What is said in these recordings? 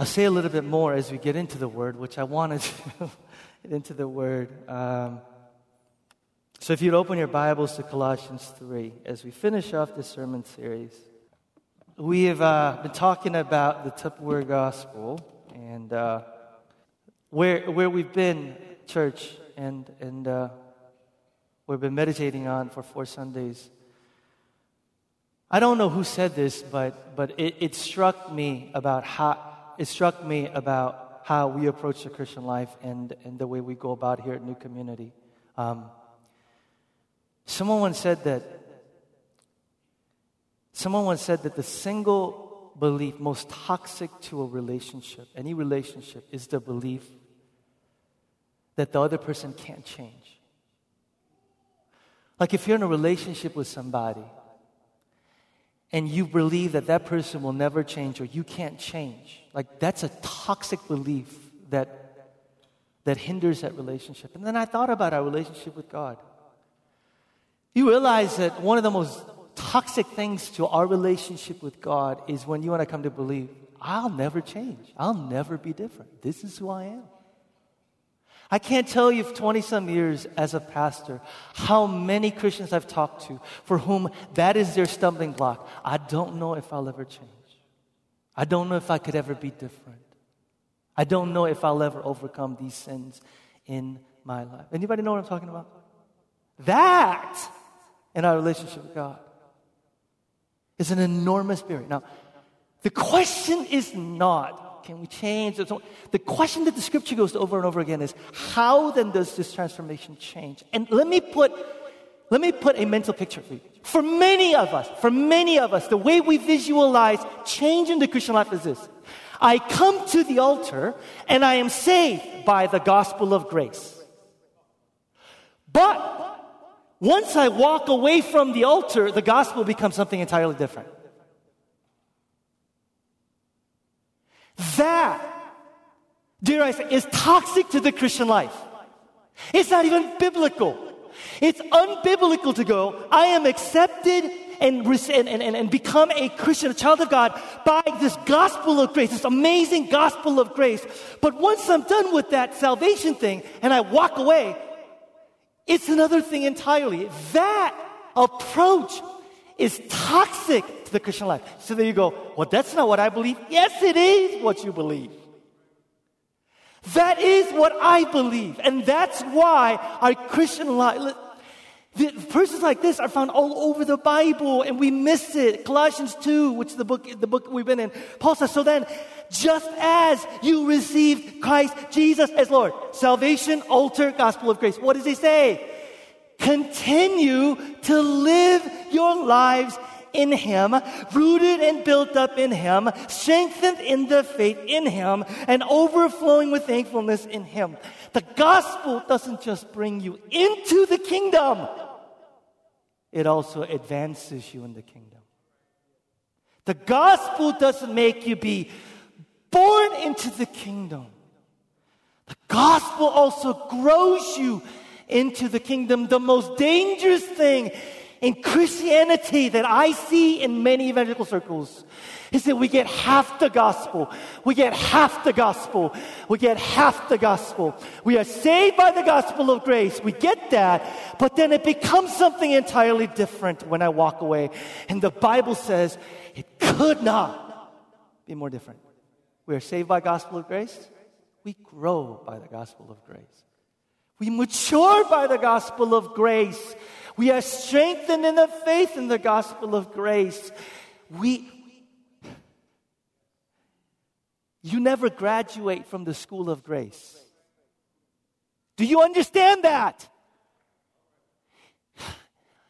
I'll say a little bit more as we get into the word, which I wanted to get into the word. Um, so if you'd open your Bibles to Colossians 3 as we finish off this sermon series. We have uh, been talking about the Tupperware gospel and uh, where, where we've been, church, and, and uh, we've been meditating on for four Sundays. I don't know who said this, but, but it, it struck me about how, it struck me about how we approach the Christian life and, and the way we go about here at New Community. Um, someone once said that Someone once said that the single belief most toxic to a relationship, any relationship, is the belief that the other person can't change. Like if you're in a relationship with somebody and you believe that that person will never change or you can't change, like that's a toxic belief that that hinders that relationship. And then I thought about our relationship with God. You realize that one of the most toxic things to our relationship with God is when you and I come to believe, I'll never change. I'll never be different. This is who I am. I can't tell you 20 some years as a pastor how many Christians I've talked to for whom that is their stumbling block. I don't know if I'll ever change. I don't know if I could ever be different. I don't know if I'll ever overcome these sins in my life. Anybody know what I'm talking about? That in our relationship with God is an enormous barrier. Now, the question is not, can we change? The question that the scripture goes over and over again is, how then does this transformation change? And let me put, let me put a mental picture for you. For many of us, for many of us, the way we visualize change in the Christian life is this. I come to the altar and I am saved by the gospel of grace. But once I walk away from the altar, the gospel becomes something entirely different. That, dare I say, is toxic to the Christian life. It's not even biblical. It's unbiblical to go, I am accepted and, and, and, and become a Christian, a child of God, by this gospel of grace, this amazing gospel of grace. But once I'm done with that salvation thing and I walk away, it's another thing entirely. That approach is toxic the Christian life. So there you go, well, that's not what I believe. Yes, it is what you believe. That is what I believe. And that's why our Christian life, the verses like this are found all over the Bible and we miss it. Colossians 2, which is the book, the book we've been in. Paul says, so then, just as you received Christ Jesus as Lord. Salvation, altar, gospel of grace. What does he say? Continue to live your lives in Him, rooted and built up in Him, strengthened in the faith in Him, and overflowing with thankfulness in Him. The gospel doesn't just bring you into the kingdom, it also advances you in the kingdom. The gospel doesn't make you be born into the kingdom. The gospel also grows you into the kingdom. The most dangerous thing in Christianity that I see in many evangelical circles is that we get half the gospel. We get half the gospel. We get half the gospel. We are saved by the gospel of grace. We get that, but then it becomes something entirely different when I walk away. And the Bible says it could not be more different. We are saved by gospel of grace. We grow by the gospel of grace. We mature by the gospel of grace. We are strengthened in the faith in the gospel of grace. We, you never graduate from the school of grace. Do you understand that?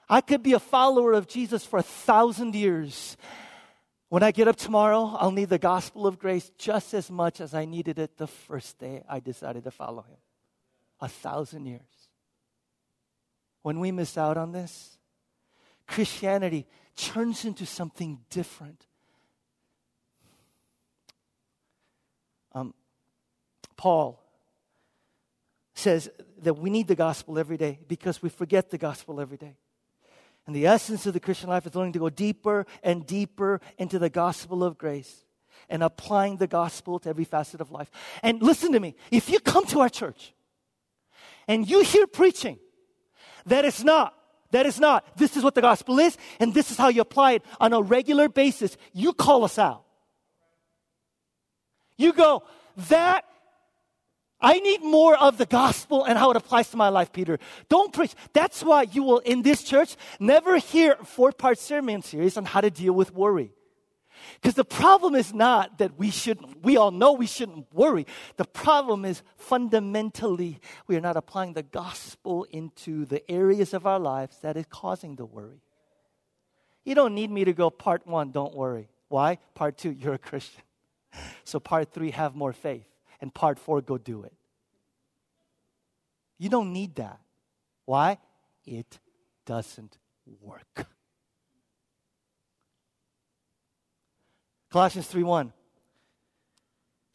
I could be a follower of Jesus for a thousand years when I get up tomorrow, I'll need the gospel of grace just as much as I needed it the first day I decided to follow him. A thousand years. When we miss out on this, Christianity turns into something different. Um, Paul says that we need the gospel every day because we forget the gospel every day. And the essence of the Christian life is learning to go deeper and deeper into the gospel of grace. and applying the gospel to every facet of life. And listen to me if you come to our church and you hear preaching that is not, that is not, this is what the gospel is, and this is how you apply it on a regular basis, you call us out. You go, that I need more of the gospel and how it applies to my life, Peter. Don't preach. That's why you will, in this church, never hear four part sermon series on how to deal with worry. Because the problem is not that we shouldn't, we all know we shouldn't worry. The problem is fundamentally we are not applying the gospel into the areas of our lives that is causing the worry. You don't need me to go part one, don't worry. Why? Part two, you're a Christian. So part three, have more faith and part four, go do it. You don't need that. Why? It doesn't work. Colossians 3 1.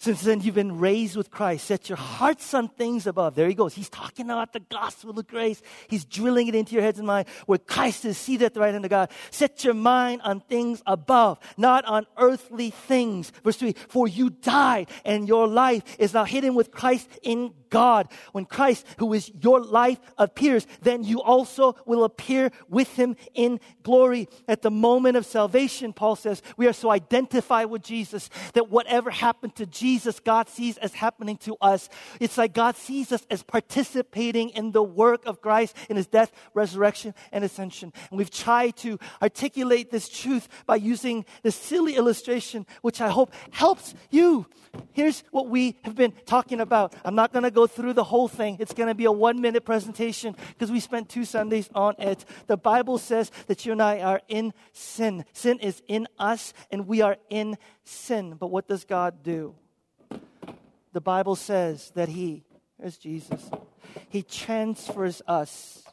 Since then, you've been raised with Christ. Set your hearts on things above. There he goes. He's talking about the gospel of grace. He's drilling it into your heads and mind where Christ is seated at the right hand of God. Set your mind on things above, not on earthly things. Verse 3 For you died, and your life is now hidden with Christ in God. When Christ, who is your life, appears, then you also will appear with him in glory. At the moment of salvation, Paul says, we are so identified with Jesus that whatever happened to Jesus, God sees as happening to us. It's like God sees us as participating in the work of Christ in his death, resurrection, and ascension. And we've tried to articulate this truth by using this silly illustration, which I hope helps you. Here's what we have been talking about. I'm not going to go through the whole thing. It's going to be a one minute presentation because we spent two Sundays on it. The Bible says that you and I are in sin. Sin is in us and we are in sin. But what does God do? The Bible says that He, there's Jesus, He transfers us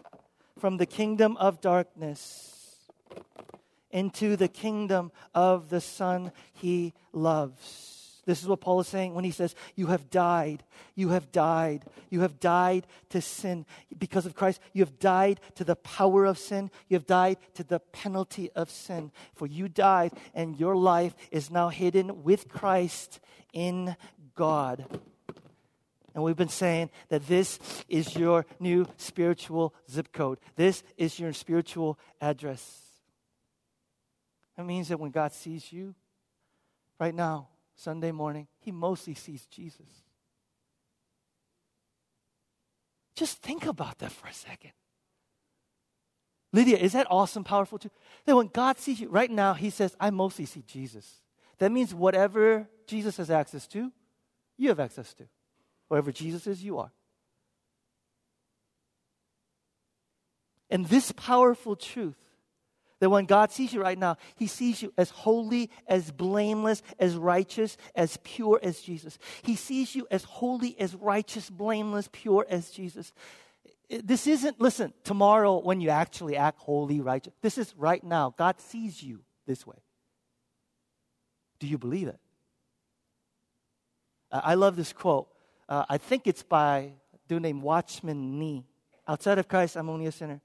from the kingdom of darkness into the kingdom of the Son He loves. This is what Paul is saying when he says, You have died. You have died. You have died to sin. Because of Christ, you have died to the power of sin. You have died to the penalty of sin. For you died, and your life is now hidden with Christ in God. And we've been saying that this is your new spiritual zip code. This is your spiritual address. That means that when God sees you right now, Sunday morning, he mostly sees Jesus. Just think about that for a second. Lydia, is that awesome, powerful too? That when God sees you right now, he says, I mostly see Jesus. That means whatever Jesus has access to, you have access to. Wherever Jesus is, you are. And this powerful truth that when God sees you right now, He sees you as holy, as blameless, as righteous, as pure as Jesus. He sees you as holy, as righteous, blameless, pure as Jesus. This isn't, listen, tomorrow when you actually act holy, righteous. This is right now. God sees you this way. Do you believe it? I love this quote. Uh, I think it's by a dude named Watchman Nee. Outside of Christ, I'm only a sinner.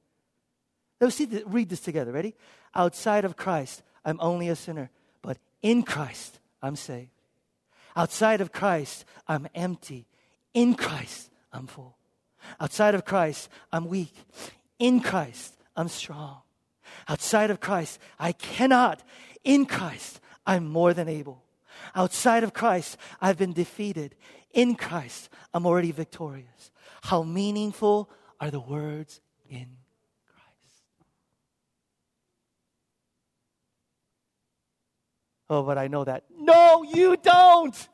Let's see, read this together. Ready? Outside of Christ, I'm only a sinner, but in Christ, I'm saved. Outside of Christ, I'm empty. In Christ, I'm full. Outside of Christ, I'm weak. In Christ, I'm strong. Outside of Christ, I cannot. In Christ, I'm more than able. Outside of Christ, I've been defeated. In Christ, I'm already victorious. How meaningful are the words in Christ? Oh, but I know that. No, you don't.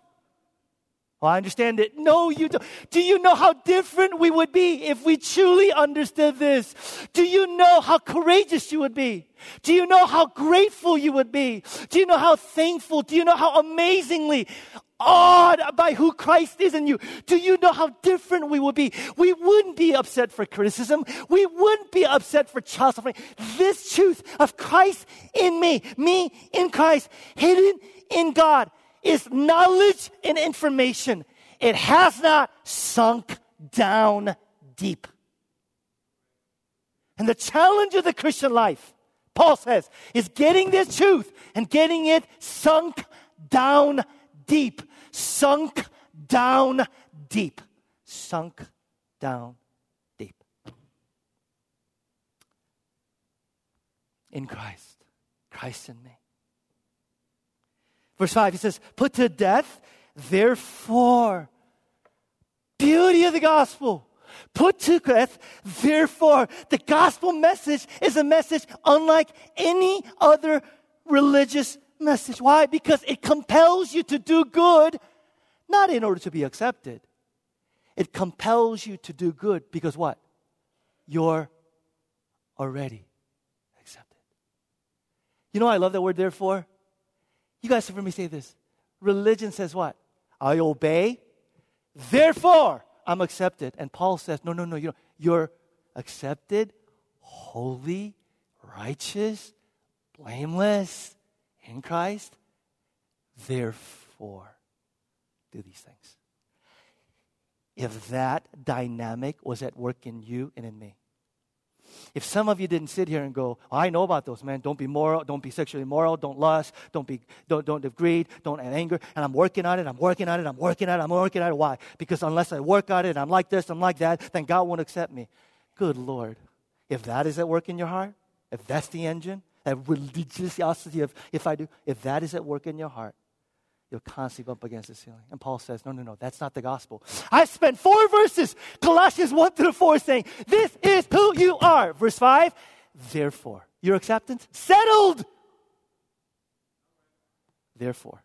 Well, I understand it. No, you don't. Do you know how different we would be if we truly understood this? Do you know how courageous you would be? Do you know how grateful you would be? Do you know how thankful? Do you know how amazingly awed by who Christ is in you. Do you know how different we would be? We wouldn't be upset for criticism. We wouldn't be upset for child suffering. This truth of Christ in me, me in Christ, hidden in God, is knowledge and information. It has not sunk down deep. And the challenge of the Christian life, Paul says, is getting this truth and getting it sunk down deep. Sunk down deep. Sunk down deep. In Christ. Christ in me. Verse 5, he says, Put to death, therefore. Beauty of the gospel. Put to death, therefore. The gospel message is a message unlike any other religious message. Why? Because it compels you to do good, not in order to be accepted. It compels you to do good because what? You're already accepted. You know, I love that word, therefore. You guys have heard me say this. Religion says what? I obey, therefore I'm accepted. And Paul says, no, no, no, you you're accepted, holy, righteous, blameless in Christ. Therefore, do these things. If that dynamic was at work in you and in me, if some of you didn't sit here and go, oh, I know about those, man. Don't be moral. Don't be sexually immoral. Don't lust. Don't be, don't, don't have greed. Don't have anger. And I'm working on it. I'm working on it. I'm working on it. I'm working on it. Why? Because unless I work on it, I'm like this, I'm like that, then God won't accept me. Good Lord. If that is at work in your heart, if that's the engine, that religiosity of if I do, if that is at work in your heart, you'll constantly bump against the ceiling. And Paul says, no, no, no, that's not the gospel. I spent four verses, Colossians 1 through 4, saying, this is who you are. Verse 5, therefore, your acceptance settled. Therefore.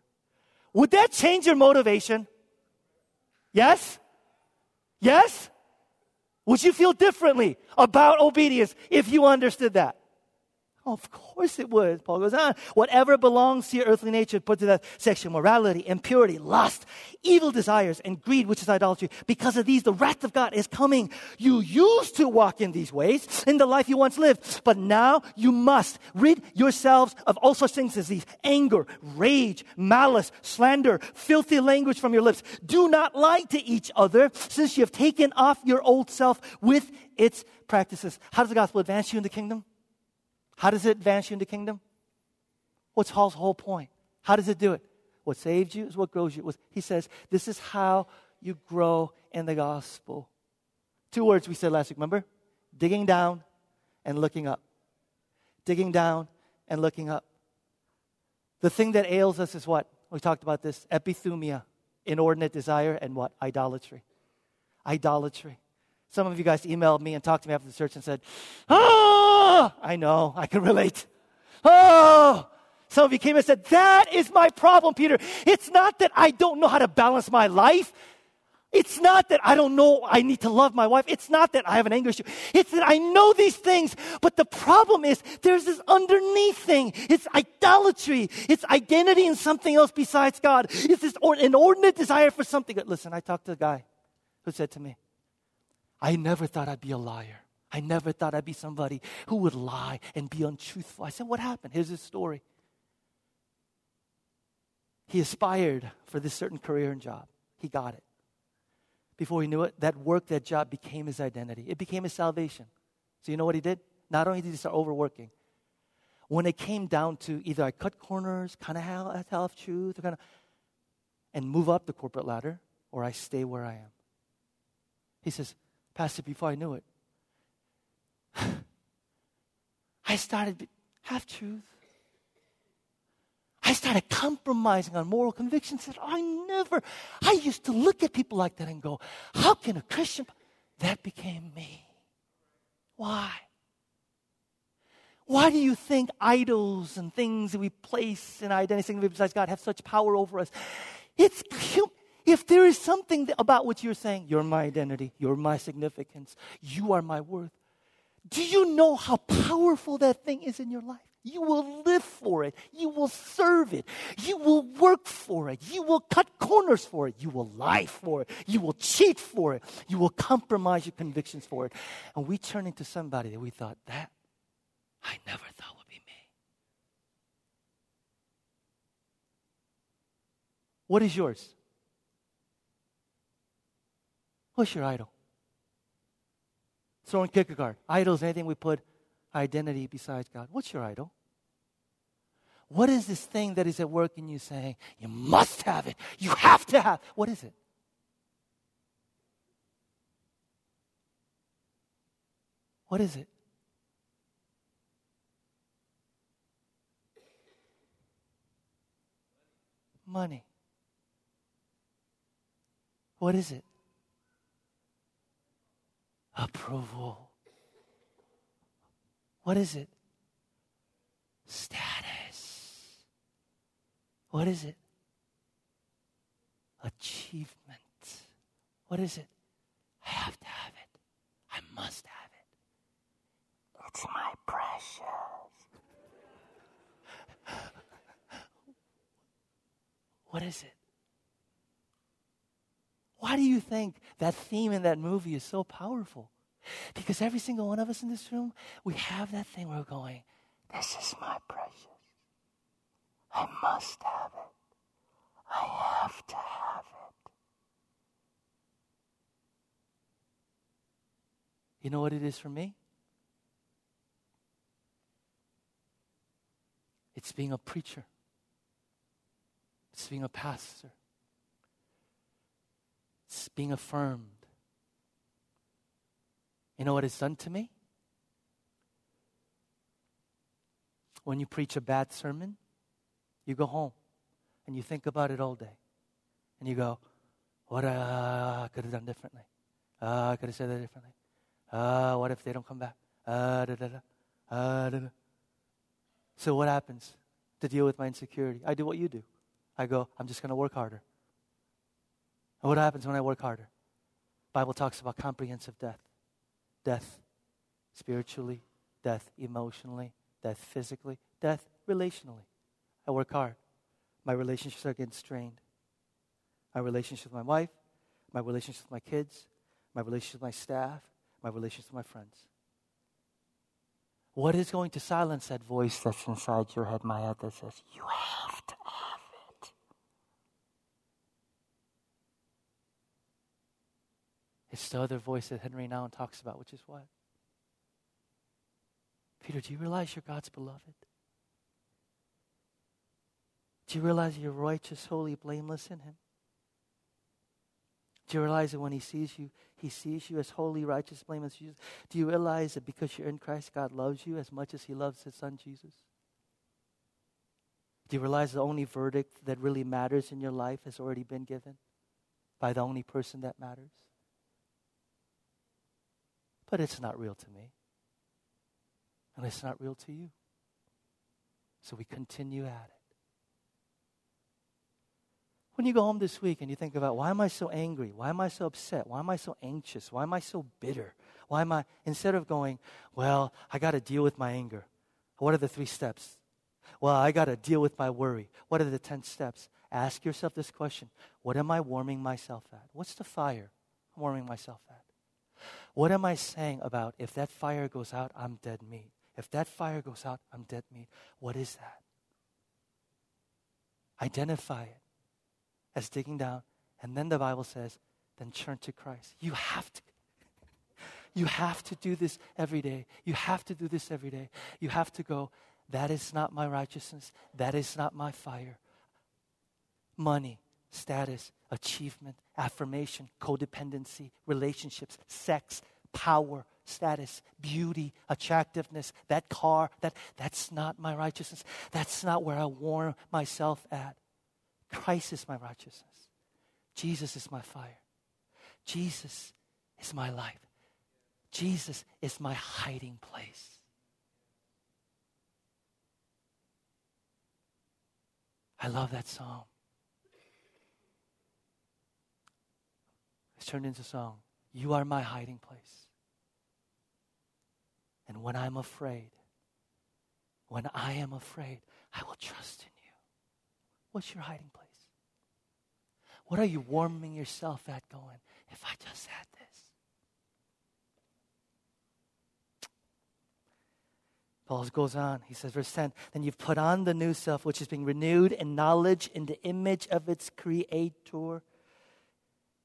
Would that change your motivation? Yes? Yes? Would you feel differently about obedience if you understood that? Of course it would. Paul goes on. Whatever belongs to your earthly nature, put to death sexual morality, impurity, lust, evil desires, and greed, which is idolatry. Because of these, the wrath of God is coming. You used to walk in these ways in the life you once lived, but now you must rid yourselves of all such things as these anger, rage, malice, slander, filthy language from your lips. Do not lie to each other, since you have taken off your old self with its practices. How does the gospel advance you in the kingdom? How does it advance you into kingdom? What's Paul's whole point? How does it do it? What saves you is what grows you. He says, this is how you grow in the gospel. Two words we said last week, remember? Digging down and looking up. Digging down and looking up. The thing that ails us is what? We talked about this epithumia, inordinate desire, and what? Idolatry. Idolatry. Some of you guys emailed me and talked to me after the church and said, Oh, I know, I can relate. Oh, some of you came and said, That is my problem, Peter. It's not that I don't know how to balance my life. It's not that I don't know I need to love my wife. It's not that I have an anger issue. It's that I know these things, but the problem is there's this underneath thing. It's idolatry. It's identity in something else besides God. It's this inordinate desire for something. Listen, I talked to a guy who said to me, I never thought I'd be a liar. I never thought I'd be somebody who would lie and be untruthful. I said, What happened? Here's his story. He aspired for this certain career and job, he got it. Before he knew it, that work, that job became his identity, it became his salvation. So, you know what he did? Not only did he start overworking, when it came down to either I cut corners, kind of have half truth, or kind of, and move up the corporate ladder, or I stay where I am. He says, Pastor, before I knew it, I started half truth. I started compromising on moral convictions that I never, I used to look at people like that and go, how can a Christian? That became me. Why? Why do you think idols and things that we place in our identity besides God have such power over us? It's if there is something about what you're saying, you're my identity, you're my significance, you are my worth, do you know how powerful that thing is in your life? You will live for it. You will serve it. You will work for it. You will cut corners for it. You will lie for it. You will cheat for it. You will compromise your convictions for it. And we turn into somebody that we thought, that I never thought would be me. What is yours? What's your idol? Soren Kierkegaard. Idols, anything we put identity besides God. What's your idol? What is this thing that is at work in you saying, you must have it, you have to have? What is it? What is it? Money. What is it? Approval. What is it? Status. What is it? Achievement. What is it? I have to have it. I must have it. It's my precious. what is it? Why do you think that theme in that movie is so powerful? Because every single one of us in this room, we have that thing where we're going, This is my precious. I must have it. I have to have it. You know what it is for me? It's being a preacher. It's being a pastor. It's being affirmed. You know what it's done to me? When you preach a bad sermon, you go home and you think about it all day. And you go, what uh, I could have done differently. Uh, I could have said that differently. Uh, what if they don't come back? Uh, da, da, da, uh, da, da. So what happens to deal with my insecurity? I do what you do. I go, I'm just going to work harder. And what happens when I work harder? Bible talks about comprehensive death. Death spiritually, death emotionally, death physically, death relationally. I work hard. My relationships are getting strained. My relationship with my wife, my relationship with my kids, my relationship with my staff, my relationship with my friends. What is going to silence that voice that's inside your head, my head, that says, You have It's the other voice that Henri Nouwen talks about, which is what? Peter, do you realize you're God's beloved? Do you realize you're righteous, holy, blameless in Him? Do you realize that when He sees you, He sees you as holy, righteous, blameless? Do you realize that because you're in Christ, God loves you as much as He loves His Son, Jesus? Do you realize the only verdict that really matters in your life has already been given by the only person that matters? But it's not real to me. And it's not real to you. So we continue at it. When you go home this week and you think about why am I so angry? Why am I so upset? Why am I so anxious? Why am I so bitter? Why am I, instead of going, well, I got to deal with my anger. What are the three steps? Well, I got to deal with my worry. What are the 10 steps? Ask yourself this question What am I warming myself at? What's the fire I'm warming myself at? What am I saying about if that fire goes out, I'm dead meat? If that fire goes out, I'm dead meat. What is that? Identify it as digging down. And then the Bible says, then turn to Christ. You have to. You have to do this every day. You have to do this every day. You have to go, that is not my righteousness. That is not my fire. Money, status, achievement, affirmation, codependency, relationships, sex, power, status, beauty, attractiveness, that car, that that's not my righteousness. That's not where I warm myself at. Christ is my righteousness. Jesus is my fire. Jesus is my life. Jesus is my hiding place. I love that song. Turned into song. You are my hiding place. And when I'm afraid, when I am afraid, I will trust in you. What's your hiding place? What are you warming yourself at going, if I just had this? Paul goes on. He says, verse 10 Then you've put on the new self, which is being renewed in knowledge in the image of its creator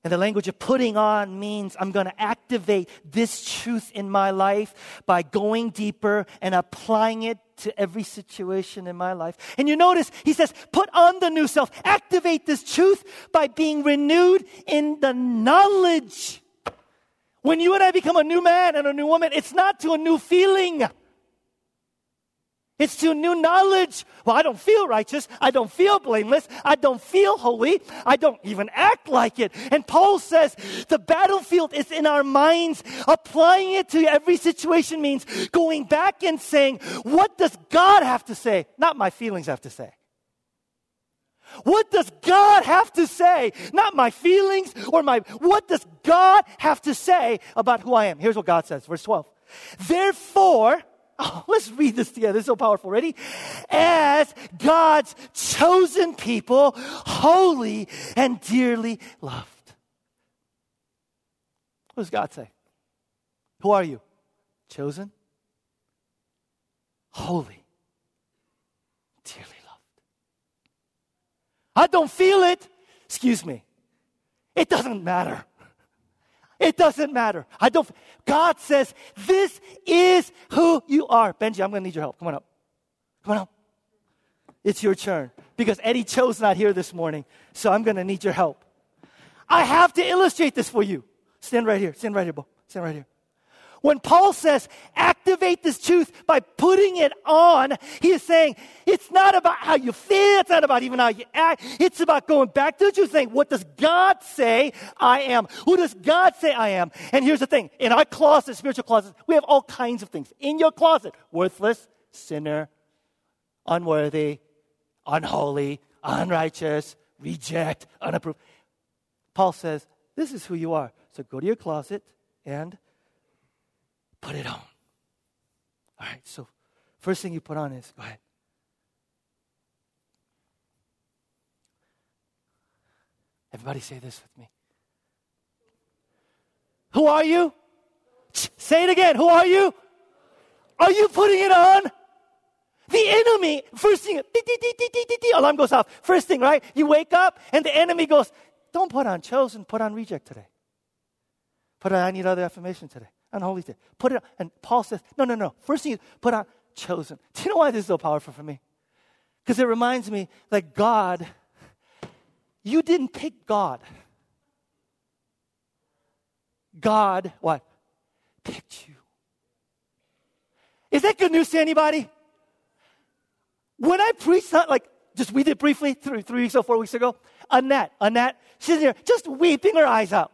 And the language of putting on means I'm going to activate this truth in my life by going deeper and applying it to every situation in my life. And you notice he says, put on the new self. Activate this truth by being renewed in the knowledge. When you and I become a new man and a new woman, it's not to a new feeling. It's to new knowledge. Well, I don't feel righteous. I don't feel blameless. I don't feel holy. I don't even act like it. And Paul says the battlefield is in our minds. Applying it to every situation means going back and saying, what does God have to say? Not my feelings have to say. What does God have to say? Not my feelings or my, what does God have to say about who I am? Here's what God says, verse 12. Therefore, Oh, let's read this together. It's so powerful. Ready? As God's chosen people, holy and dearly loved. What does God say? Who are you? Chosen, holy, dearly loved. I don't feel it. Excuse me. It doesn't matter. It doesn't matter. I don't. God says, This is who you are. Benji, I'm going to need your help. Come on up. Come on up. It's your turn because Eddie chose not here this morning, so I'm going to need your help. I have to illustrate this for you. Stand right here. Stand right here, Bo. Stand right here. When Paul says activate this truth by putting it on, he is saying it's not about how you feel, it's not about even how you act, it's about going back to the truth, saying, what does God say I am? Who does God say I am? And here's the thing in our closet, spiritual closet, we have all kinds of things. In your closet, worthless, sinner, unworthy, unholy, unrighteous, reject, unapproved. Paul says, This is who you are. So go to your closet and put it on. All right, so first thing you put on is go ahead. Everybody say this with me. Who are you? Say it again. Who are you? Are you putting it on? The enemy, first thing, alarm goes off. First thing, right? You wake up and the enemy goes, Don't put on chosen, put on reject today. Put on I need other affirmation today unholy thing. Put it on. And Paul says, no, no, no. First thing you put on chosen. Do you know why this is so powerful for me? Because it reminds me that God, you didn't pick God. God, what? Picked you. Is that good news to anybody? When I preached that, like, just we did briefly three, three weeks or four weeks ago, Annette, Annette, she's here just weeping her eyes out.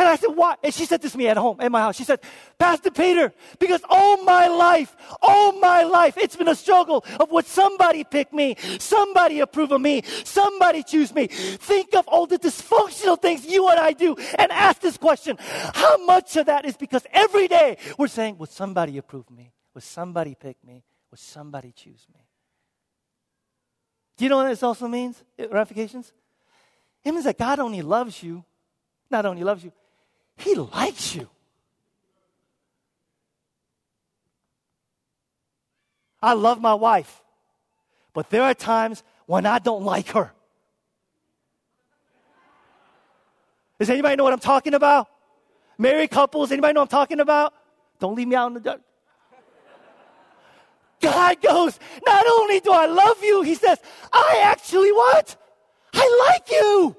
And I said, why? And she said this to me at home, at my house. She said, Pastor Peter, because all my life, all my life, it's been a struggle of what somebody pick me, somebody approve of me, somebody choose me. Think of all the dysfunctional things you and I do and ask this question. How much of that is because every day we're saying, would somebody approve me? Would somebody pick me? Would somebody choose me? Do you know what this also means? Ramifications? It means that God only loves you, not only loves you, he likes you. I love my wife, but there are times when I don't like her. Does anybody know what I'm talking about? Married couples, anybody know what I'm talking about? Don't leave me out in the dark. God goes, not only do I love you, he says, I actually what? I like you.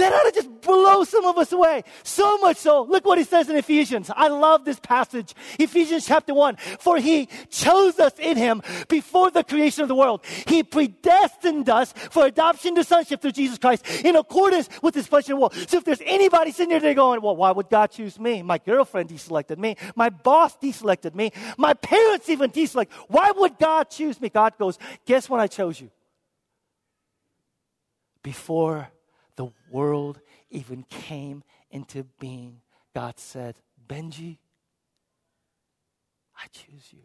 That ought to just blow some of us away. So much so. Look what he says in Ephesians. I love this passage. Ephesians chapter 1. For he chose us in him before the creation of the world. He predestined us for adoption to sonship through Jesus Christ in accordance with his pleasure will. So if there's anybody sitting there going, well, why would God choose me? My girlfriend deselected me. My boss deselected me. My parents even deselected. Why would God choose me? God goes, guess when I chose you? Before the world even came into being, God said, Benji, I choose you.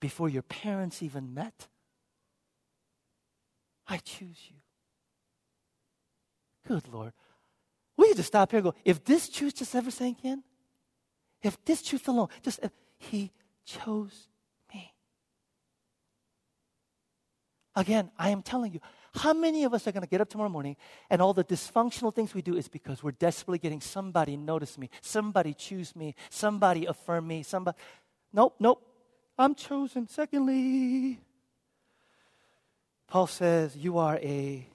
Before your parents even met, I choose you. Good Lord. We need to stop here and go, if this truth just ever sank in, if this truth alone, just, He chose me. Again, I am telling you, How many of us are going to get up tomorrow morning and all the dysfunctional things we do is because we're desperately getting somebody notice me, somebody choose me, somebody affirm me, somebody. Nope, nope. I'm chosen. Secondly, Paul says, You are a,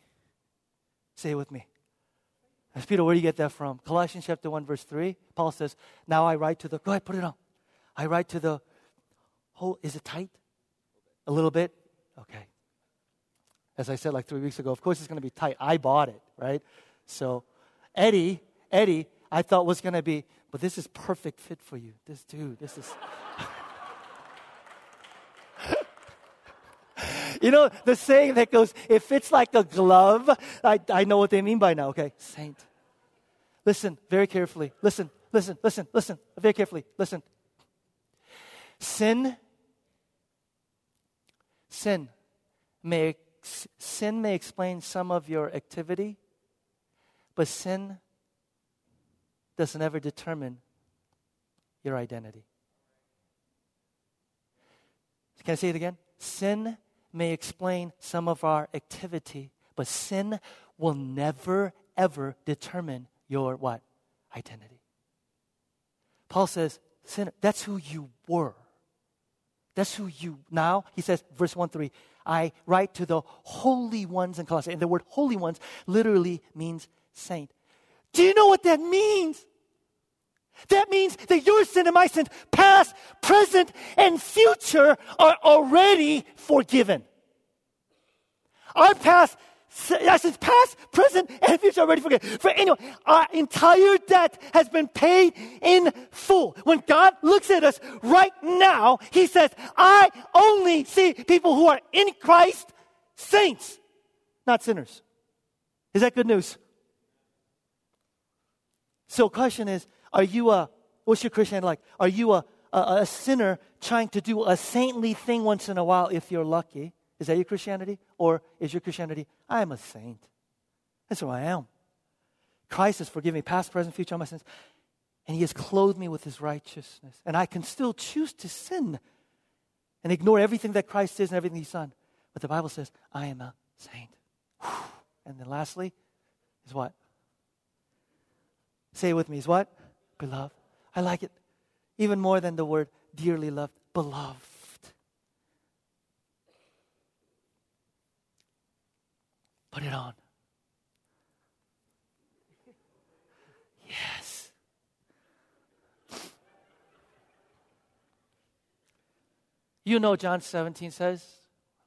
say it with me. As Peter, where do you get that from? Colossians chapter 1, verse 3. Paul says, Now I write to the, go ahead, put it on. I write to the whole, is it tight? A little bit? Okay. As I said like three weeks ago, of course it's going to be tight. I bought it, right? So, Eddie, Eddie, I thought was going to be, but this is perfect fit for you. This dude, this is. you know, the saying that goes, it fits like a glove. I, I know what they mean by now, okay? Saint. Listen very carefully. Listen, listen, listen, listen, very carefully. Listen. Sin, sin may, sin may explain some of your activity, but sin doesn't ever determine your identity. Can I say it again? Sin may explain some of our activity, but sin will never, ever determine your what? Identity. Paul says, sinner, that's who you were. That's who you now. He says, verse 1 3, I write to the holy ones in Colossae. And the word holy ones literally means saint. Do you know what that means? That means that your sin and my sins, past, present, and future, are already forgiven. Our past, sins, past, present, and future already forgiven. For anyone, our entire debt has been paid in full. When God looks at us right now, He says, I only see people who are in Christ, saints, not sinners. Is that good news? So, question is, are you a, what's your Christianity like? Are you a, a, a sinner trying to do a saintly thing once in a while if you're lucky? Is that your Christianity? Or is your Christianity, I am a saint? That's who I am. Christ has forgiven me past, present, future, all my sins. And he has clothed me with his righteousness. And I can still choose to sin and ignore everything that Christ is and everything he's done. But the Bible says, I am a saint. And then lastly, is what? Say it with me, is what? beloved. I like it even more than the word dearly loved, beloved. Put it on. Yes. You know, John 17 says,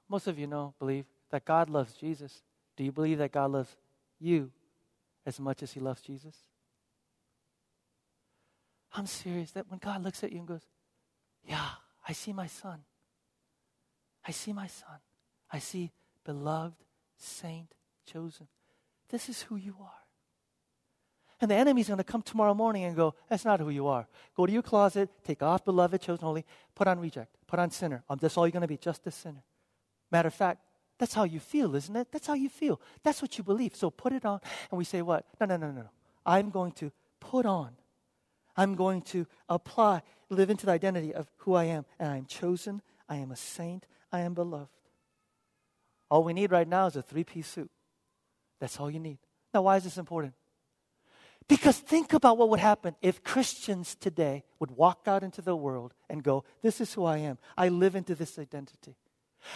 most of you know, believe, that God loves Jesus. Do you believe that God loves you as much as he loves Jesus? I'm serious. That when God looks at you and goes, Yeah, I see my son. I see my son. I see beloved, saint, chosen. This is who you are. And the enemy's going to come tomorrow morning and go, That's not who you are. Go to your closet, take off beloved, chosen, holy, put on reject, put on sinner. Um, that's all you're going to be, just a sinner. Matter of fact, that's how you feel, isn't it? That's how you feel. That's what you believe. So put it on. And we say, What? No, no, no, no, no. I'm going to put on I'm going to apply, live into the identity of who I am. And I am chosen, I am a saint, I am beloved. All we need right now is a three piece suit. That's all you need. Now, why is this important? Because think about what would happen if Christians today would walk out into the world and go, This is who I am. I live into this identity.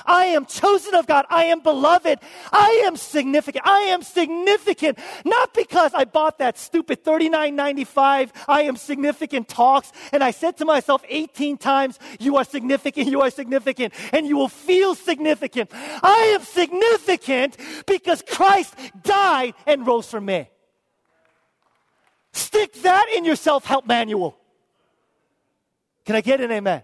I am chosen of God. I am beloved. I am significant. I am significant. Not because I bought that stupid $39.95 I am significant talks and I said to myself 18 times, you are significant, you are significant, and you will feel significant. I am significant because Christ died and rose for me. Stick that in your self-help manual. Can I get an amen?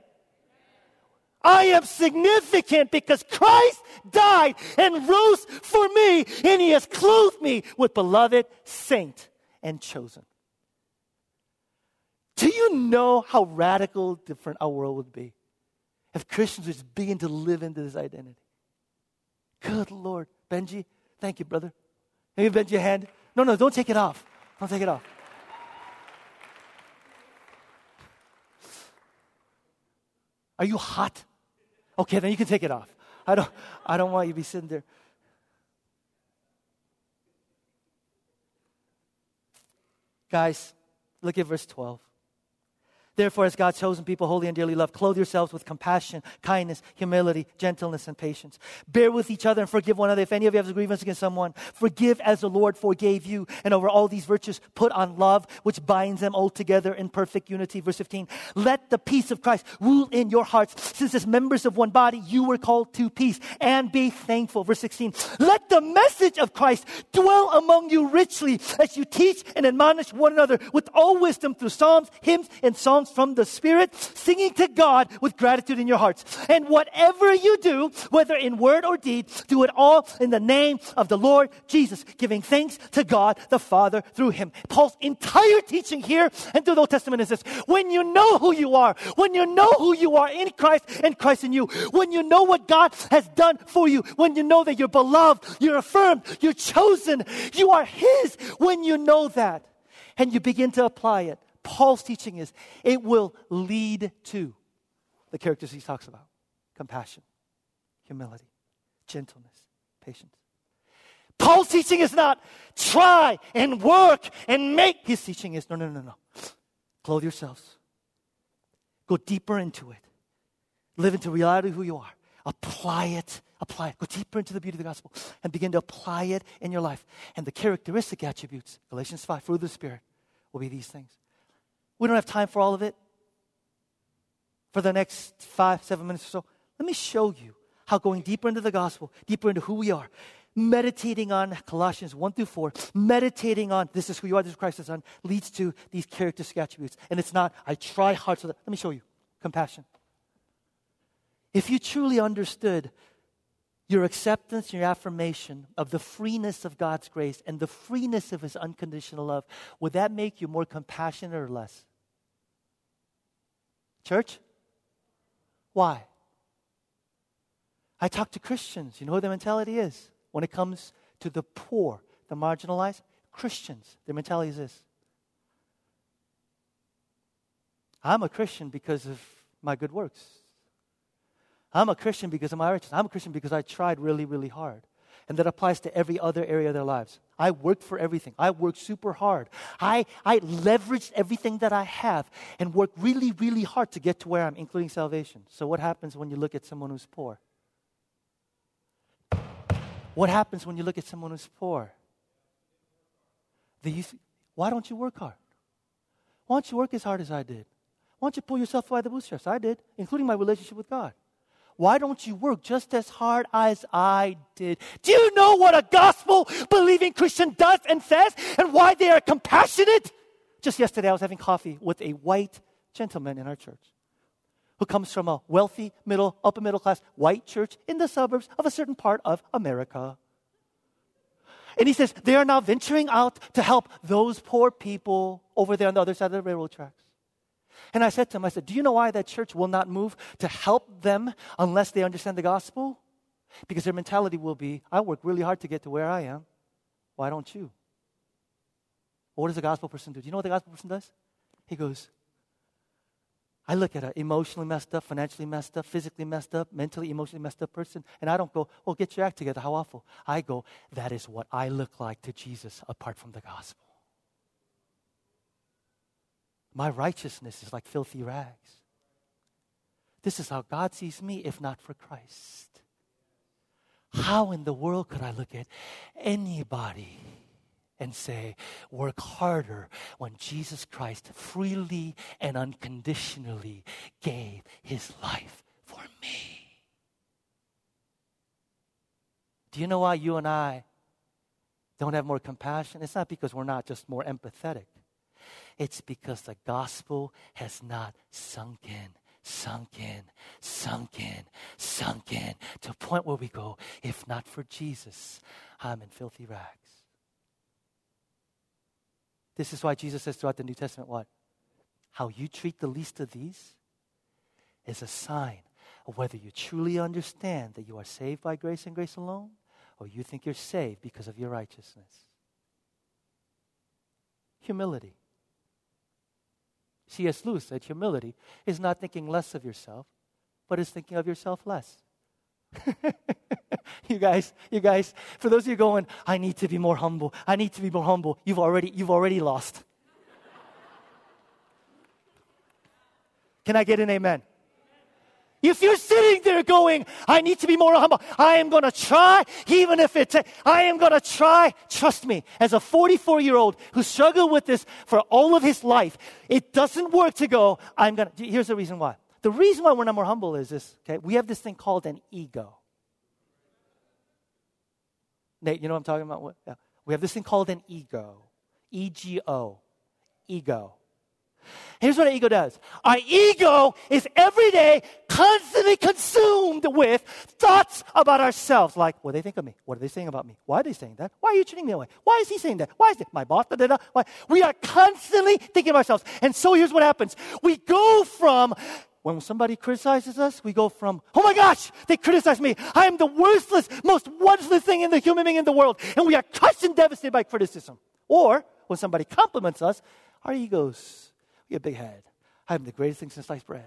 I am significant because Christ died and rose for me, and He has clothed me with beloved, saint, and chosen. Do you know how radical different our world would be if Christians would just begin to live into this identity? Good Lord. Benji, thank you, brother. Maybe bend your hand. No, no, don't take it off. Don't take it off. Are you hot? Okay, then you can take it off. I don't, I don't want you to be sitting there. Guys, look at verse 12. Therefore, as God's chosen people, holy and dearly loved, clothe yourselves with compassion, kindness, humility, gentleness, and patience. Bear with each other and forgive one another. If any of you has a grievance against someone, forgive as the Lord forgave you. And over all these virtues, put on love, which binds them all together in perfect unity. Verse 15. Let the peace of Christ rule in your hearts, since as members of one body, you were called to peace, and be thankful. Verse 16. Let the message of Christ dwell among you richly as you teach and admonish one another with all wisdom through psalms, hymns, and songs from the Spirit, singing to God with gratitude in your hearts. And whatever you do, whether in word or deed, do it all in the name of the Lord Jesus, giving thanks to God the Father through Him. Paul's entire teaching here and through the Old Testament is this. When you know who you are, when you know who you are in Christ and Christ in you, when you know what God has done for you, when you know that you're beloved, you're affirmed, you're chosen, you are His, when you know that and you begin to apply it, Paul's teaching is it will lead to the characters he talks about compassion, humility, gentleness, patience. Paul's teaching is not try and work and make. His teaching is no, no, no, no. Clothe yourselves. Go deeper into it. Live into reality of who you are. Apply it. Apply it. Go deeper into the beauty of the gospel and begin to apply it in your life. And the characteristic attributes, Galatians 5, fruit of the Spirit, will be these things we don't have time for all of it for the next five, seven minutes or so. Let me show you how going deeper into the gospel, deeper into who we are, meditating on Colossians 1 through 4, meditating on this is who you are, this is Christ's Son, leads to these characteristic attributes. And it's not, I try hard so that, let me show you compassion. If you truly understood your acceptance, your affirmation of the freeness of God's grace and the freeness of His unconditional love, would that make you more compassionate or less? Church? Why? I talk to Christians. You know who their mentality is when it comes to the poor, the marginalized? Christians, their mentality is this I'm a Christian because of my good works. I'm a Christian because of my righteousness. I'm a Christian because I tried really, really hard. And that applies to every other area of their lives. I worked for everything. I worked super hard. I, I leveraged everything that I have and worked really, really hard to get to where I'm, including salvation. So, what happens when you look at someone who's poor? What happens when you look at someone who's poor? The, why don't you work hard? Why don't you work as hard as I did? Why don't you pull yourself by the bootstraps? I did, including my relationship with God. Why don't you work just as hard as I did? Do you know what a gospel believing Christian does and says and why they are compassionate? Just yesterday, I was having coffee with a white gentleman in our church who comes from a wealthy, middle, upper middle class white church in the suburbs of a certain part of America. And he says they are now venturing out to help those poor people over there on the other side of the railroad tracks. And I said to him, I said, Do you know why that church will not move to help them unless they understand the gospel? Because their mentality will be, I work really hard to get to where I am. Why don't you? what does the gospel person do? Do you know what the gospel person does? He goes, I look at an emotionally messed up, financially messed up, physically messed up, mentally, emotionally messed up person, and I don't go, well, get your act together. How awful. I go, that is what I look like to Jesus apart from the gospel. My righteousness is like filthy rags. This is how God sees me, if not for Christ. How in the world could I look at anybody and say, work harder when Jesus Christ freely and unconditionally gave his life for me? Do you know why you and I don't have more compassion? It's not because we're not just more empathetic. It's because the gospel has not sunk in, sunk in, sunk in, sunk in to a point where we go, if not for Jesus, I'm in filthy rags. This is why Jesus says throughout the New Testament what? How you treat the least of these is a sign of whether you truly understand that you are saved by grace and grace alone, or you think you're saved because of your righteousness. Humility. C.S. Lewis said humility is not thinking less of yourself, but is thinking of yourself less. you guys, you guys, for those of you going, I need to be more humble. I need to be more humble. You've already, you've already lost. Can I get an amen? If you're sitting there going, I need to be more humble, I am going to try, even if it's, I am going to try. Trust me, as a 44 year old who struggled with this for all of his life, it doesn't work to go, I'm going to, here's the reason why. The reason why we're not more humble is this, okay? We have this thing called an ego. Nate, you know what I'm talking about? We have this thing called an ego. E G O. Ego. Here's what our ego does. Our ego is every day constantly consumed with thoughts about ourselves. Like, what do they think of me? What are they saying about me? Why are they saying that? Why are you treating me that way? Why is he saying that? Why is it my boss? Da, da, da. Why? We are constantly thinking of ourselves. And so here's what happens. We go from when somebody criticizes us, we go from, oh my gosh, they criticize me. I am the worthless, most worthless thing in the human being in the world. And we are crushed and devastated by criticism. Or when somebody compliments us, our egos, a big head. I am the greatest thing since sliced bread.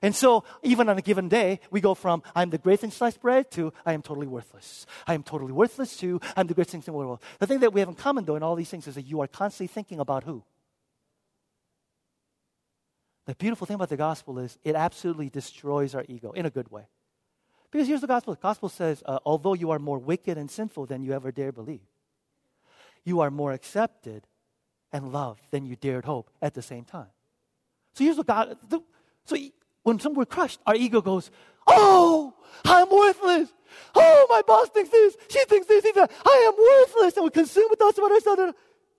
And so, even on a given day, we go from I'm the greatest thing since sliced bread to I am totally worthless. I am totally worthless to I'm the greatest thing in the world. The thing that we have in common, though, in all these things is that you are constantly thinking about who? The beautiful thing about the gospel is it absolutely destroys our ego in a good way. Because here's the gospel the gospel says, uh, although you are more wicked and sinful than you ever dare believe, you are more accepted and love than you dared hope at the same time. So here's what God, the, so when some we're crushed, our ego goes, Oh, I'm worthless. Oh, my boss thinks this. She thinks this. He said, I am worthless. And we consume with thoughts about ourselves.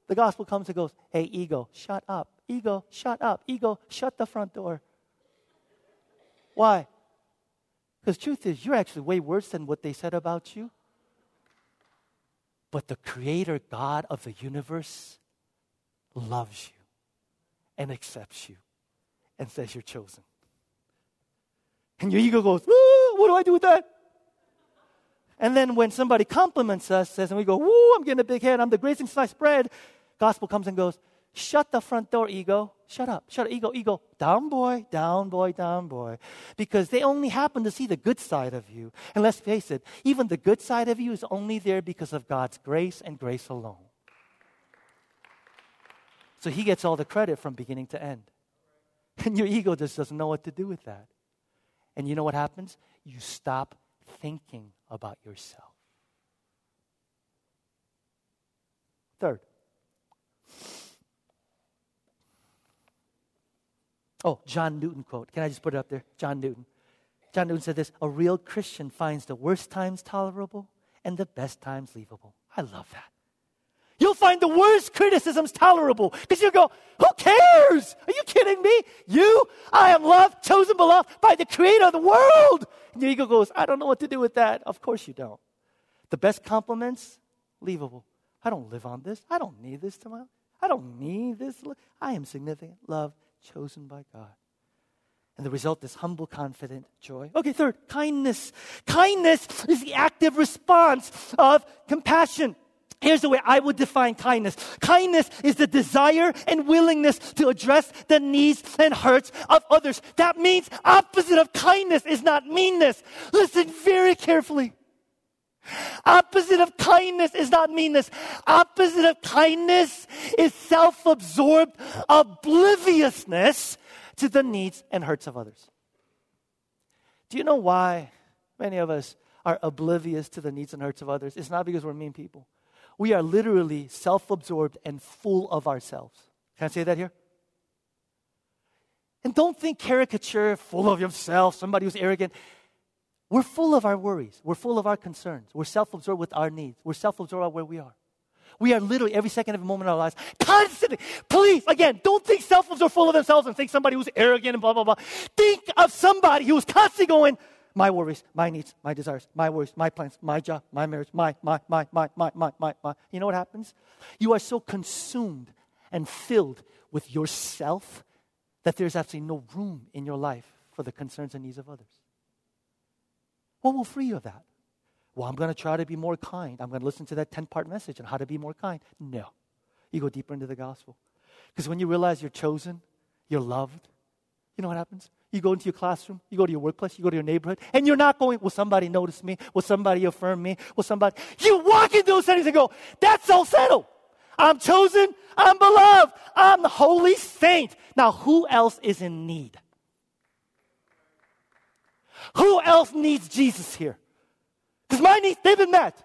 The gospel comes and goes, Hey, ego, shut up. Ego, shut up. Ego, shut the front door. Why? Because truth is, you're actually way worse than what they said about you. But the creator God of the universe loves you and accepts you and says you're chosen. And your ego goes, what do I do with that? And then when somebody compliments us, says, and we go, woo, I'm getting a big head, I'm the greatest sliced bread, gospel comes and goes, Shut the front door, ego. Shut up. Shut up, ego, ego. Down, boy, down, boy, down, boy. Because they only happen to see the good side of you. And let's face it, even the good side of you is only there because of God's grace and grace alone. So he gets all the credit from beginning to end. And your ego just doesn't know what to do with that. And you know what happens? You stop thinking about yourself. Third, Oh, John Newton quote. Can I just put it up there? John Newton. John Newton said this A real Christian finds the worst times tolerable and the best times leavable. I love that. You'll find the worst criticisms tolerable because you go, Who cares? Are you kidding me? You, I am loved, chosen, beloved by the creator of the world. And your ego goes, I don't know what to do with that. Of course you don't. The best compliments, leavable. I don't live on this. I don't need this tomorrow. I don't need this. I am significant, loved, chosen by God. And the result is humble, confident joy. Okay, third, kindness. Kindness is the active response of compassion. Here's the way I would define kindness. Kindness is the desire and willingness to address the needs and hurts of others. That means opposite of kindness is not meanness. Listen very carefully. Opposite of kindness is not meanness. Opposite of kindness is self absorbed obliviousness to the needs and hurts of others. Do you know why many of us are oblivious to the needs and hurts of others? It's not because we're mean people. We are literally self absorbed and full of ourselves. Can I say that here? And don't think caricature, full of yourself, somebody who's arrogant. We're full of our worries. We're full of our concerns. We're self absorbed with our needs. We're self absorbed about where we are. We are literally every second of a moment of our lives constantly. Please, again, don't think self absorbed full of themselves and think somebody who's arrogant and blah, blah, blah. Think of somebody who's constantly going, my worries, my needs, my desires, my worries, my plans, my job, my marriage, my, my, my, my, my, my, my, my. You know what happens? You are so consumed and filled with yourself that there's absolutely no room in your life for the concerns and needs of others. What will free you of that? Well, I'm going to try to be more kind. I'm going to listen to that 10 part message on how to be more kind. No. You go deeper into the gospel. Because when you realize you're chosen, you're loved, you know what happens? You go into your classroom, you go to your workplace, you go to your neighborhood, and you're not going, will somebody notice me? Will somebody affirm me? Will somebody. You walk into those settings and go, that's all settled. I'm chosen, I'm beloved, I'm the holy saint. Now, who else is in need? Who else needs Jesus here? Because my needs, they've been met.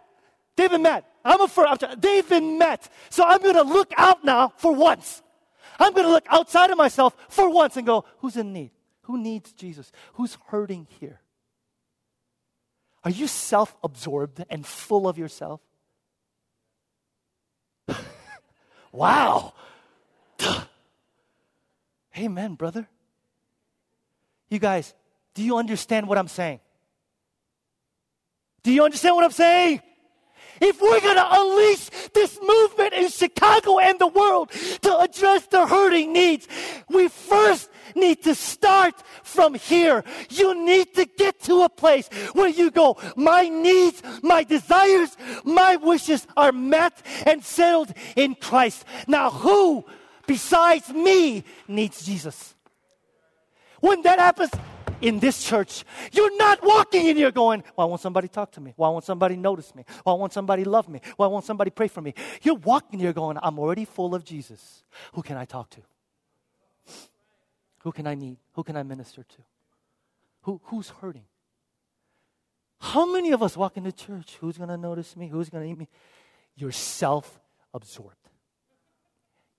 They've been met. I'm a firm, they've been met. So I'm going to look out now for once. I'm going to look outside of myself for once and go, who's in need? Who needs Jesus? Who's hurting here? Are you self absorbed and full of yourself? wow. Amen, brother. You guys, do you understand what I'm saying? Do you understand what I'm saying? If we're going to unleash this movement in Chicago and the world to address the hurting needs, we first need to start from here. You need to get to a place where you go, my needs, my desires, my wishes are met and settled in Christ. Now, who besides me needs Jesus? When that happens, in this church, you're not walking in here going, Why won't somebody talk to me. Why won't somebody notice me. Why won't somebody love me. Why won't somebody pray for me. You're walking in here going, I'm already full of Jesus. Who can I talk to? Who can I need? Who can I minister to? Who, who's hurting? How many of us walk into church? Who's going to notice me? Who's going to eat me? You're self absorbed.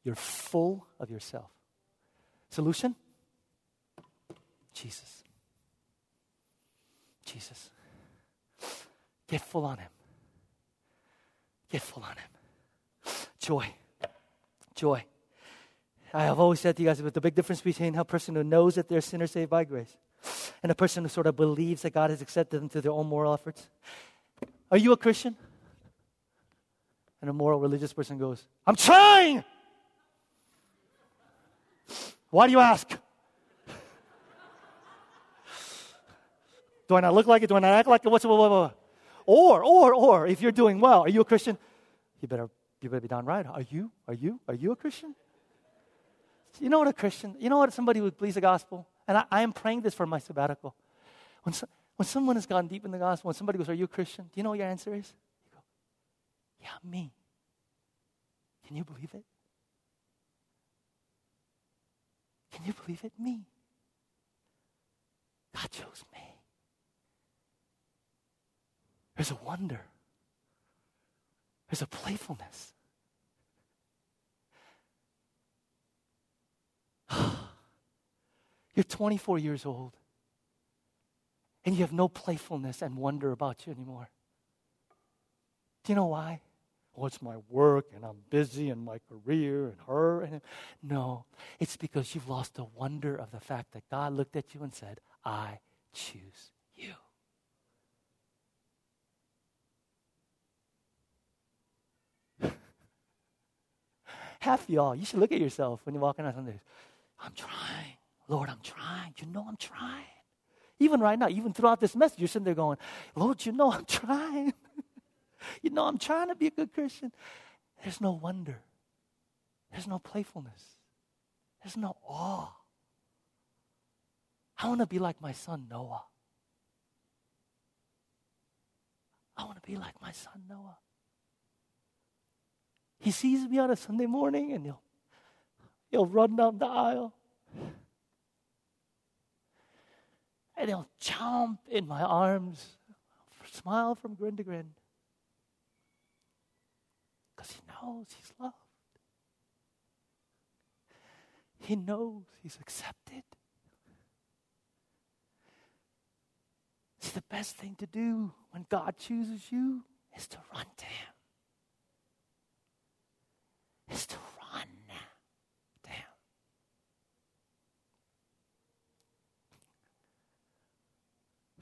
You're full of yourself. Solution? Jesus. Jesus. Get full on Him. Get full on Him. Joy. Joy. I have always said to you guys about the big difference between a person who knows that they're sinners saved by grace and a person who sort of believes that God has accepted them through their own moral efforts. Are you a Christian? And a moral religious person goes, I'm trying! Why do you ask? Do I not look like it? Do I not act like it? What's blah, blah, blah. Or, or, or, if you're doing well, are you a Christian? You better, you better be down right. Are you? Are you? Are you a Christian? You know what a Christian? You know what somebody who believes the gospel? And I, I am praying this for my sabbatical. When, so, when someone has gone deep in the gospel, when somebody goes, Are you a Christian? Do you know what your answer is? You go, Yeah, me. Can you believe it? Can you believe it? Me. God chose me. There's a wonder, there's a playfulness. You're 24 years old, and you have no playfulness and wonder about you anymore. Do you know why? Well, it's my work, and I'm busy, and my career, and her. And no, it's because you've lost the wonder of the fact that God looked at you and said, "I choose you." Half y'all, you should look at yourself when you're walking on Sundays. I'm trying. Lord, I'm trying. You know I'm trying. Even right now, even throughout this message, you're sitting there going, Lord, you know I'm trying. you know I'm trying to be a good Christian. There's no wonder. There's no playfulness. There's no awe. I want to be like my son Noah. I want to be like my son Noah. He sees me on a Sunday morning and he'll, he'll run down the aisle. And he'll jump in my arms, smile from grin to grin. Because he knows he's loved. He knows he's accepted. See, the best thing to do when God chooses you is to run to him is to run down.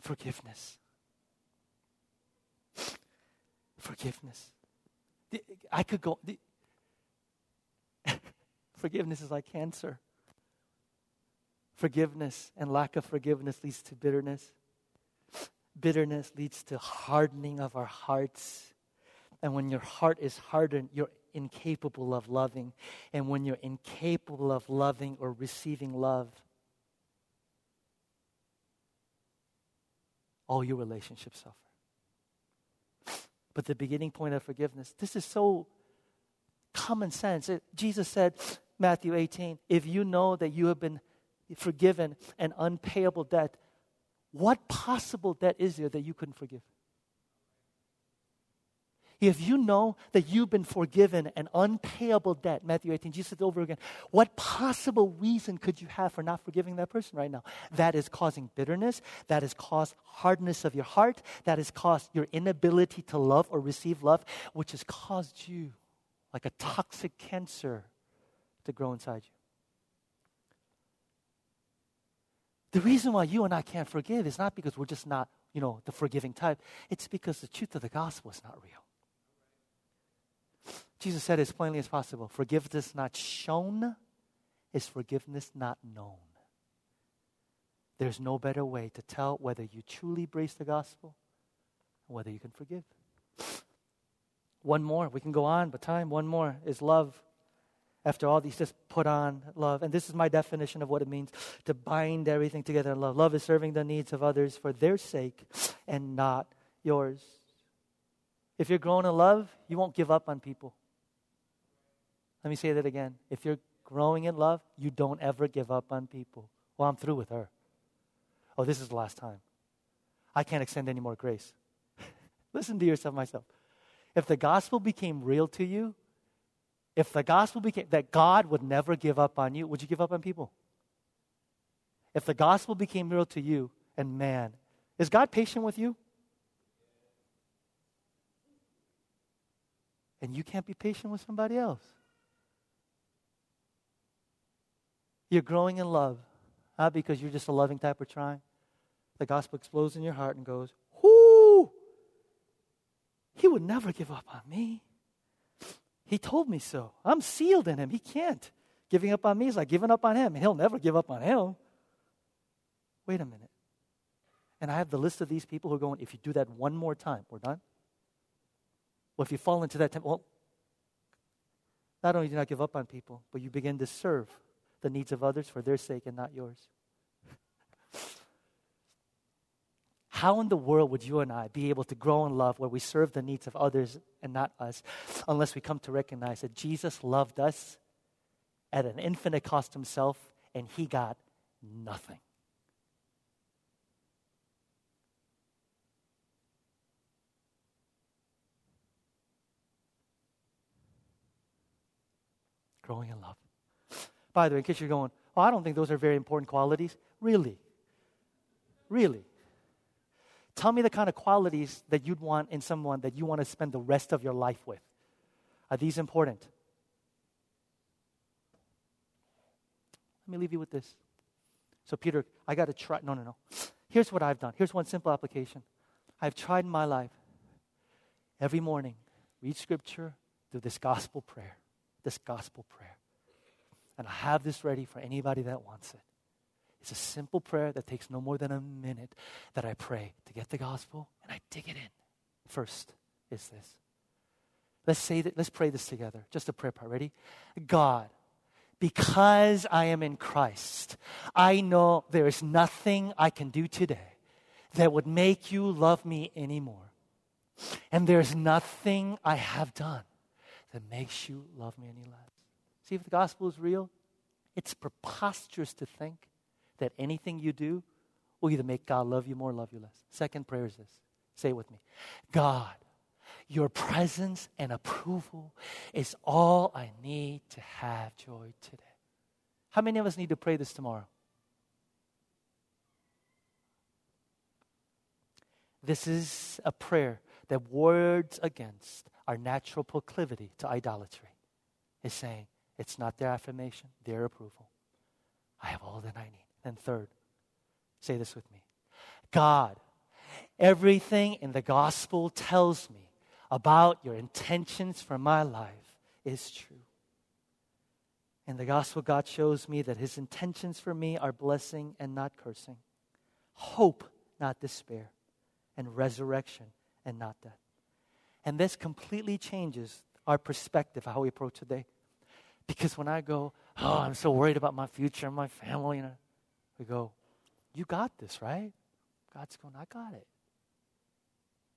Forgiveness. Forgiveness. I could go. forgiveness is like cancer. Forgiveness and lack of forgiveness leads to bitterness. Bitterness leads to hardening of our hearts. And when your heart is hardened, you're incapable of loving. And when you're incapable of loving or receiving love, all your relationships suffer. But the beginning point of forgiveness, this is so common sense. It, Jesus said, Matthew 18, if you know that you have been forgiven an unpayable debt, What possible debt is there that you couldn't forgive? If you know that you've been forgiven an unpayable debt, Matthew 18, Jesus said over again, what possible reason could you have for not forgiving that person right now? That is causing bitterness, that has caused hardness of your heart, that has caused your inability to love or receive love, which has caused you, like a toxic cancer, to grow inside you. The reason why you and I can't forgive is not because we're just not, you know, the forgiving type. It's because the truth of the gospel is not real. Jesus said as plainly as possible forgiveness not shown is forgiveness not known. There's no better way to tell whether you truly embrace the gospel and whether you can forgive. One more, we can go on, but time, one more is love. After all these, just put on love. And this is my definition of what it means to bind everything together in love. Love is serving the needs of others for their sake and not yours. If you're growing in love, you won't give up on people. Let me say that again. If you're growing in love, you don't ever give up on people. Well, I'm through with her. Oh, this is the last time. I can't extend any more grace. Listen to yourself, myself. If the gospel became real to you, if the gospel became that God would never give up on you, would you give up on people? If the gospel became real to you, and man, is God patient with you? And you can't be patient with somebody else. You're growing in love, not because you're just a loving type of trying. The gospel explodes in your heart and goes, Whoo! He would never give up on me. He told me so. I'm sealed in him. He can't. Giving up on me is like giving up on him, and he'll never give up on him. Wait a minute. And I have the list of these people who are going, if you do that one more time, we're done. Well, if you fall into that temple, well, not only do you not give up on people, but you begin to serve the needs of others for their sake and not yours. How in the world would you and I be able to grow in love where we serve the needs of others and not us unless we come to recognize that Jesus loved us at an infinite cost himself and he got nothing? Growing in love. By the way, in case you're going, oh, I don't think those are very important qualities. Really? Really? Tell me the kind of qualities that you'd want in someone that you want to spend the rest of your life with. Are these important? Let me leave you with this. So, Peter, I got to try. No, no, no. Here's what I've done. Here's one simple application. I've tried in my life every morning, read scripture, do this gospel prayer. This gospel prayer. And I have this ready for anybody that wants it. It's a simple prayer that takes no more than a minute that I pray to get the gospel and I dig it in. First is this. Let's say that, let's pray this together. Just a prayer part. Ready? God, because I am in Christ, I know there is nothing I can do today that would make you love me anymore. And there's nothing I have done that makes you love me any less. See if the gospel is real? It's preposterous to think that anything you do will either make God love you more or love you less. Second prayer is this. Say it with me. God, your presence and approval is all I need to have joy today. How many of us need to pray this tomorrow? This is a prayer that wards against our natural proclivity to idolatry. Is saying, it's not their affirmation, their approval. I have all that I need. And third, say this with me God, everything in the gospel tells me about your intentions for my life is true. In the gospel, God shows me that his intentions for me are blessing and not cursing, hope, not despair, and resurrection and not death. And this completely changes our perspective, of how we approach today. Because when I go, oh, I'm so worried about my future and my family, and we go, you got this, right? God's going, I got it.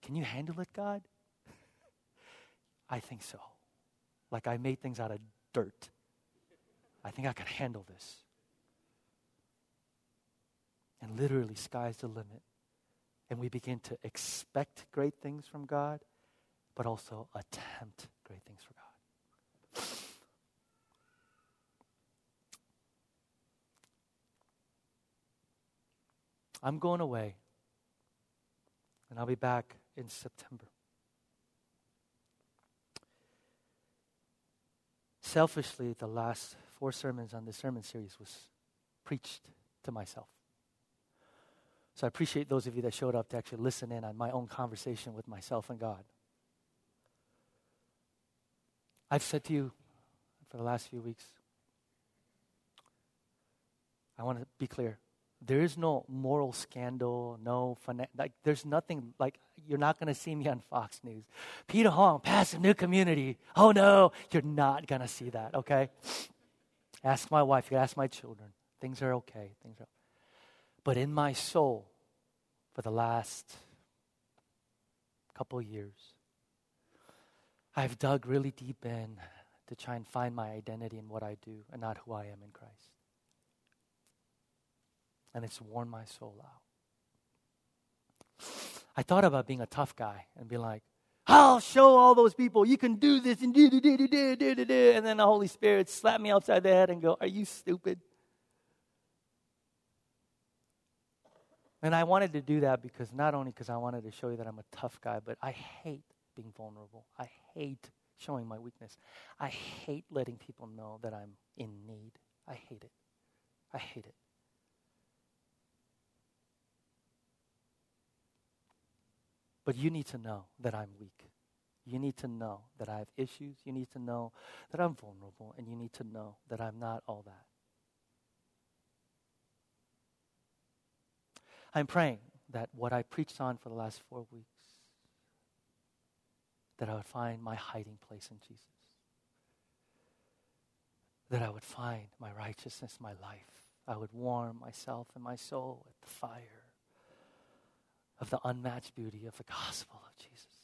Can you handle it, God? I think so. Like I made things out of dirt. I think I can handle this. And literally, sky's the limit. And we begin to expect great things from God, but also attempt great things for God. I'm going away, and I'll be back in September. Selfishly, the last four sermons on this sermon series was preached to myself. So I appreciate those of you that showed up to actually listen in on my own conversation with myself and God. I've said to you for the last few weeks, I want to be clear. There is no moral scandal, no fun. Like, there's nothing like you're not going to see me on Fox News. Peter Hong, passive new community. Oh no, you're not going to see that. Okay. Ask my wife. You ask my children. Things are okay. Things are. But in my soul, for the last couple years, I've dug really deep in to try and find my identity in what I do and not who I am in Christ. And it's worn my soul out. I thought about being a tough guy and be like, I'll show all those people you can do this and do, do, do, do, do, do, do. And then the Holy Spirit slap me outside the head and go, Are you stupid? And I wanted to do that because not only because I wanted to show you that I'm a tough guy, but I hate being vulnerable. I hate showing my weakness. I hate letting people know that I'm in need. I hate it. I hate it. But you need to know that I'm weak. You need to know that I have issues. You need to know that I'm vulnerable. And you need to know that I'm not all that. I'm praying that what I preached on for the last four weeks, that I would find my hiding place in Jesus. That I would find my righteousness, my life. I would warm myself and my soul at the fire of the unmatched beauty of the gospel of Jesus.